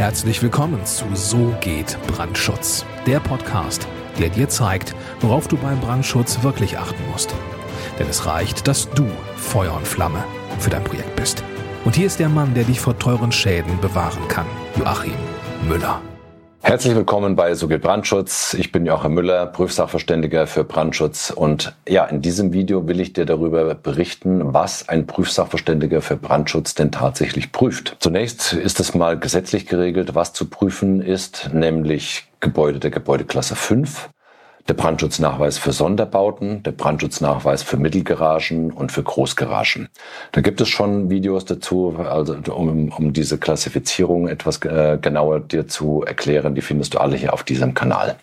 Herzlich willkommen zu So geht Brandschutz, der Podcast, der dir zeigt, worauf du beim Brandschutz wirklich achten musst. Denn es reicht, dass du Feuer und Flamme für dein Projekt bist. Und hier ist der Mann, der dich vor teuren Schäden bewahren kann, Joachim Müller. Herzlich willkommen bei So geht Brandschutz. Ich bin Joachim Müller, Prüfsachverständiger für Brandschutz. Und ja, in diesem Video will ich dir darüber berichten, was ein Prüfsachverständiger für Brandschutz denn tatsächlich prüft. Zunächst ist es mal gesetzlich geregelt, was zu prüfen ist, nämlich Gebäude der Gebäudeklasse 5 der Brandschutznachweis für Sonderbauten, der Brandschutznachweis für Mittelgaragen und für Großgaragen. Da gibt es schon Videos dazu, also um, um diese Klassifizierung etwas äh, genauer dir zu erklären. Die findest du alle hier auf diesem Kanal.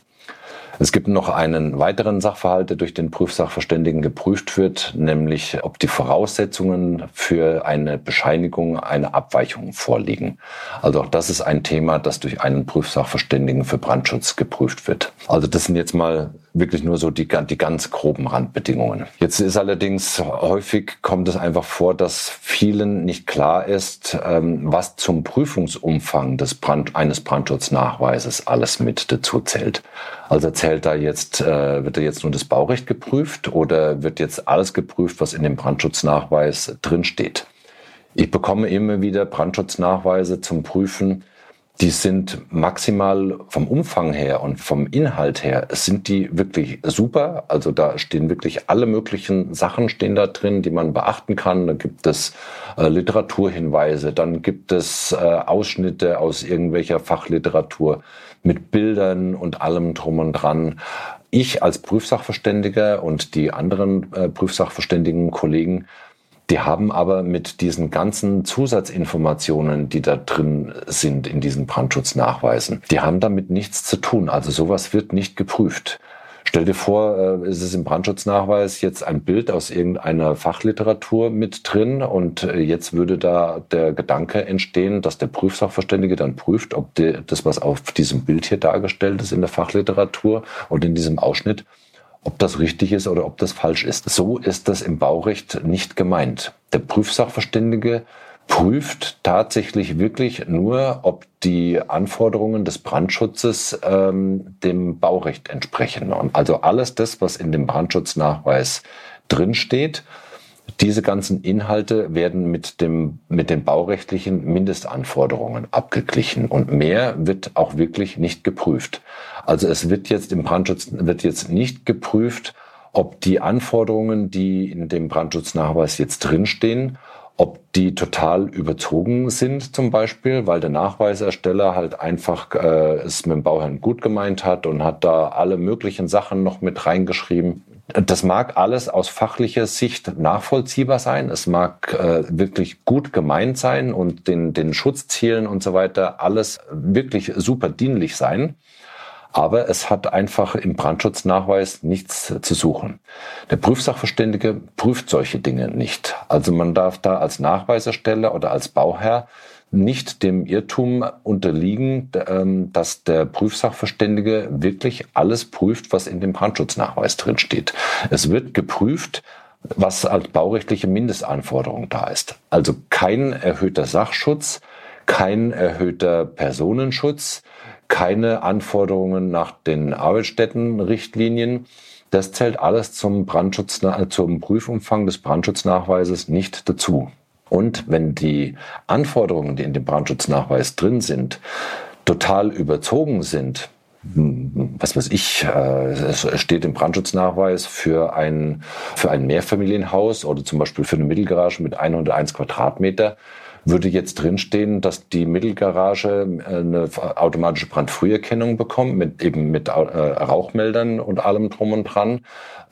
Es gibt noch einen weiteren Sachverhalt, der durch den Prüfsachverständigen geprüft wird, nämlich ob die Voraussetzungen für eine Bescheinigung eine Abweichung vorliegen. Also auch das ist ein Thema, das durch einen Prüfsachverständigen für Brandschutz geprüft wird. Also das sind jetzt mal wirklich nur so die, die ganz groben Randbedingungen. Jetzt ist allerdings häufig kommt es einfach vor, dass vielen nicht klar ist, ähm, was zum Prüfungsumfang des Brand, eines Brandschutznachweises alles mit dazu zählt. Also zählt da jetzt, äh, wird da jetzt nur das Baurecht geprüft oder wird jetzt alles geprüft, was in dem Brandschutznachweis drinsteht? Ich bekomme immer wieder Brandschutznachweise zum Prüfen, die sind maximal vom Umfang her und vom Inhalt her, sind die wirklich super. Also da stehen wirklich alle möglichen Sachen stehen da drin, die man beachten kann. Da gibt es äh, Literaturhinweise, dann gibt es äh, Ausschnitte aus irgendwelcher Fachliteratur mit Bildern und allem drum und dran. Ich als Prüfsachverständiger und die anderen äh, Prüfsachverständigen Kollegen die haben aber mit diesen ganzen Zusatzinformationen, die da drin sind in diesen Brandschutznachweisen, die haben damit nichts zu tun. Also sowas wird nicht geprüft. Stell dir vor, äh, ist es im Brandschutznachweis jetzt ein Bild aus irgendeiner Fachliteratur mit drin und äh, jetzt würde da der Gedanke entstehen, dass der Prüfsachverständige dann prüft, ob das, was auf diesem Bild hier dargestellt ist in der Fachliteratur und in diesem Ausschnitt, ob das richtig ist oder ob das falsch ist. So ist das im Baurecht nicht gemeint. Der Prüfsachverständige prüft tatsächlich wirklich nur, ob die Anforderungen des Brandschutzes ähm, dem Baurecht entsprechen. Und also alles das, was in dem Brandschutznachweis drinsteht, diese ganzen Inhalte werden mit dem, mit den baurechtlichen Mindestanforderungen abgeglichen und mehr wird auch wirklich nicht geprüft. Also es wird jetzt im Brandschutz, wird jetzt nicht geprüft, ob die Anforderungen, die in dem Brandschutznachweis jetzt drinstehen, ob die total überzogen sind zum Beispiel, weil der Nachweisersteller halt einfach äh, es mit dem Bauherrn gut gemeint hat und hat da alle möglichen Sachen noch mit reingeschrieben. Das mag alles aus fachlicher Sicht nachvollziehbar sein. Es mag äh, wirklich gut gemeint sein und den, den Schutzzielen und so weiter alles wirklich super dienlich sein. Aber es hat einfach im Brandschutznachweis nichts zu suchen. Der Prüfsachverständige prüft solche Dinge nicht. Also man darf da als Nachweisersteller oder als Bauherr nicht dem Irrtum unterliegen, ähm, dass der Prüfsachverständige wirklich alles prüft, was in dem Brandschutznachweis drin steht. Es wird geprüft, was als baurechtliche Mindestanforderung da ist. Also kein erhöhter Sachschutz, kein erhöhter Personenschutz, keine Anforderungen nach den Arbeitsstättenrichtlinien. Das zählt alles zum Brandschutz, zum Prüfumfang des Brandschutznachweises nicht dazu. Und wenn die Anforderungen, die in dem Brandschutznachweis drin sind, total überzogen sind, hm, was weiß ich, äh, es steht im Brandschutznachweis für ein, für ein Mehrfamilienhaus oder zum Beispiel für eine Mittelgarage mit 101 Quadratmeter, würde jetzt drinstehen, dass die Mittelgarage äh, eine automatische Brandfrüherkennung bekommt, mit eben mit äh, Rauchmeldern und allem drum und dran,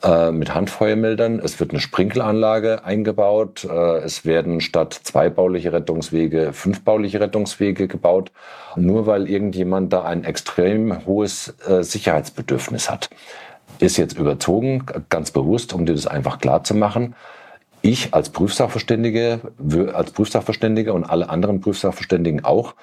äh, mit Handfeuermeldern. Es wird eine Sprinkelanlage eingebaut. Es werden statt zwei bauliche Rettungswege fünf bauliche Rettungswege gebaut, nur weil irgendjemand da ein extrem hohes Sicherheitsbedürfnis hat. Ist jetzt überzogen, ganz bewusst, um dir das einfach klar zu machen ich als Prüfsachverständige, als Prüfsachverständige und alle anderen Prüfsachverständigen auch,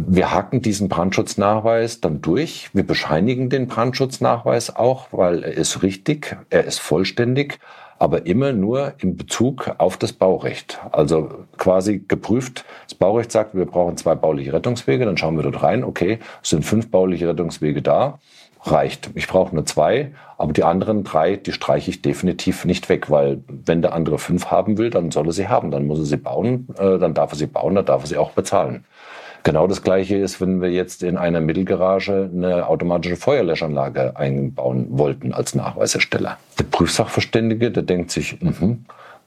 Wir hacken diesen Brandschutznachweis dann durch. Wir bescheinigen den Brandschutznachweis auch, weil er ist richtig, er ist vollständig, aber immer nur in Bezug auf das Baurecht. Also quasi geprüft, das Baurecht sagt, wir brauchen zwei bauliche Rettungswege, dann schauen wir dort rein, okay, es sind fünf bauliche Rettungswege da reicht. Ich brauche nur zwei, aber die anderen drei, die streiche ich definitiv nicht weg, weil wenn der andere fünf haben will, dann soll er sie haben, dann muss er sie bauen, äh, dann darf er sie bauen, dann darf er sie auch bezahlen. Genau das Gleiche ist, wenn wir jetzt in einer Mittelgarage eine automatische Feuerlöschanlage einbauen wollten als Nachweisersteller. Der Prüfsachverständige, der denkt sich, mh,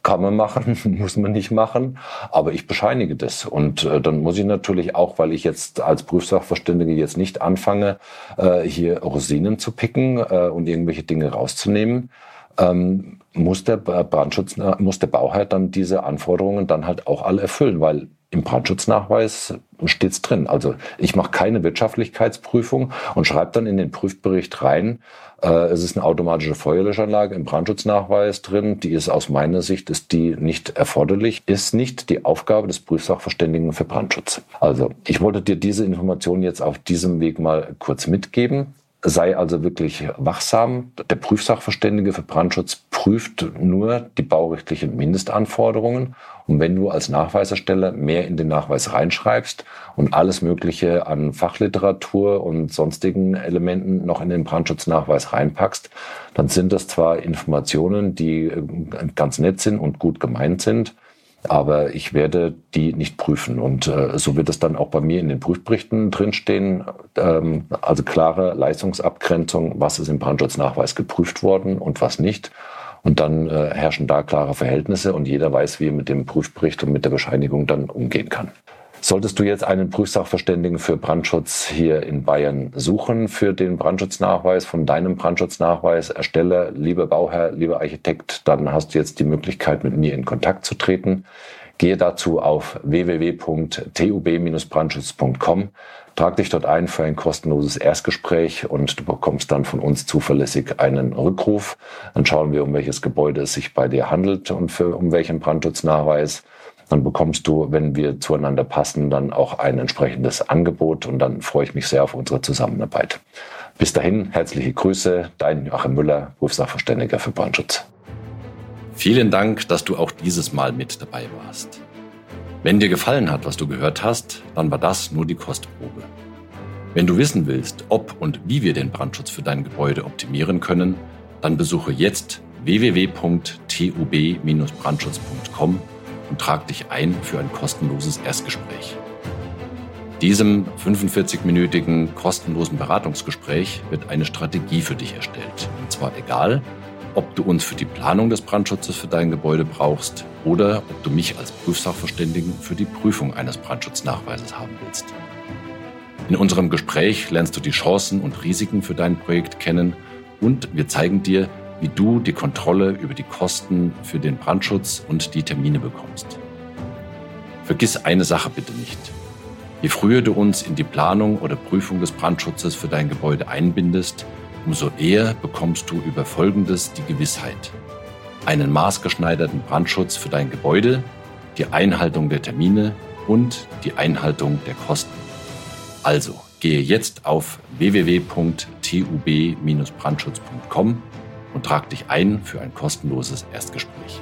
kann man machen, muss man nicht machen, aber ich bescheinige das. Und äh, dann muss ich natürlich auch, weil ich jetzt als Prüfsachverständige jetzt nicht anfange, äh, hier Rosinen zu picken äh, und irgendwelche Dinge rauszunehmen, ähm, muss der Brandschutz, muss der Bauherr dann diese Anforderungen dann halt auch alle erfüllen, weil im Brandschutznachweis steht's drin. Also ich mache keine Wirtschaftlichkeitsprüfung und schreibe dann in den Prüfbericht rein, äh, es ist eine automatische Feuerlöschanlage im Brandschutznachweis drin. Die ist aus meiner Sicht ist die nicht erforderlich, ist nicht die Aufgabe des Prüfsachverständigen für Brandschutz. Also ich wollte dir diese Information jetzt auf diesem Weg mal kurz mitgeben. Sei also wirklich wachsam. Der Prüfsachverständige für Brandschutz prüft nur die baurechtlichen Mindestanforderungen. Und wenn du als Nachweisersteller mehr in den Nachweis reinschreibst und alles Mögliche an Fachliteratur und sonstigen Elementen noch in den Brandschutznachweis reinpackst, dann sind das zwar Informationen, die ganz nett sind und gut gemeint sind, aber ich werde die nicht prüfen. Und äh, so wird es dann auch bei mir in den Prüfberichten drinstehen. Ähm, also klare Leistungsabgrenzung, was ist im Brandschutznachweis geprüft worden und was nicht. Und dann äh, herrschen da klare Verhältnisse und jeder weiß, wie er mit dem Prüfbericht und mit der Bescheinigung dann umgehen kann. Solltest du jetzt einen Prüfsachverständigen für Brandschutz hier in Bayern suchen, für den Brandschutznachweis von deinem Brandschutznachweis Ersteller, lieber Bauherr, lieber Architekt, dann hast du jetzt die Möglichkeit, mit mir in Kontakt zu treten. Gehe dazu auf www.tub-brandschutz.com, trag dich dort ein für ein kostenloses Erstgespräch und du bekommst dann von uns zuverlässig einen Rückruf. Dann schauen wir, um welches Gebäude es sich bei dir handelt und für, um welchen Brandschutznachweis dann bekommst du, wenn wir zueinander passen, dann auch ein entsprechendes Angebot und dann freue ich mich sehr auf unsere Zusammenarbeit. Bis dahin, herzliche Grüße, dein Joachim Müller, Berufssachverständiger für Brandschutz. Vielen Dank, dass du auch dieses Mal mit dabei warst. Wenn dir gefallen hat, was du gehört hast, dann war das nur die Kostprobe. Wenn du wissen willst, ob und wie wir den Brandschutz für dein Gebäude optimieren können, dann besuche jetzt www.tub-brandschutz.com und trag dich ein für ein kostenloses Erstgespräch. Diesem 45-minütigen kostenlosen Beratungsgespräch wird eine Strategie für dich erstellt. Und zwar egal, ob du uns für die Planung des Brandschutzes für dein Gebäude brauchst oder ob du mich als Prüfsachverständigen für die Prüfung eines Brandschutznachweises haben willst. In unserem Gespräch lernst du die Chancen und Risiken für dein Projekt kennen und wir zeigen dir, wie du die Kontrolle über die Kosten für den Brandschutz und die Termine bekommst. Vergiss eine Sache bitte nicht. Je früher du uns in die Planung oder Prüfung des Brandschutzes für dein Gebäude einbindest, umso eher bekommst du über Folgendes die Gewissheit. Einen maßgeschneiderten Brandschutz für dein Gebäude, die Einhaltung der Termine und die Einhaltung der Kosten. Also gehe jetzt auf www.tub-brandschutz.com und trag dich ein für ein kostenloses Erstgespräch.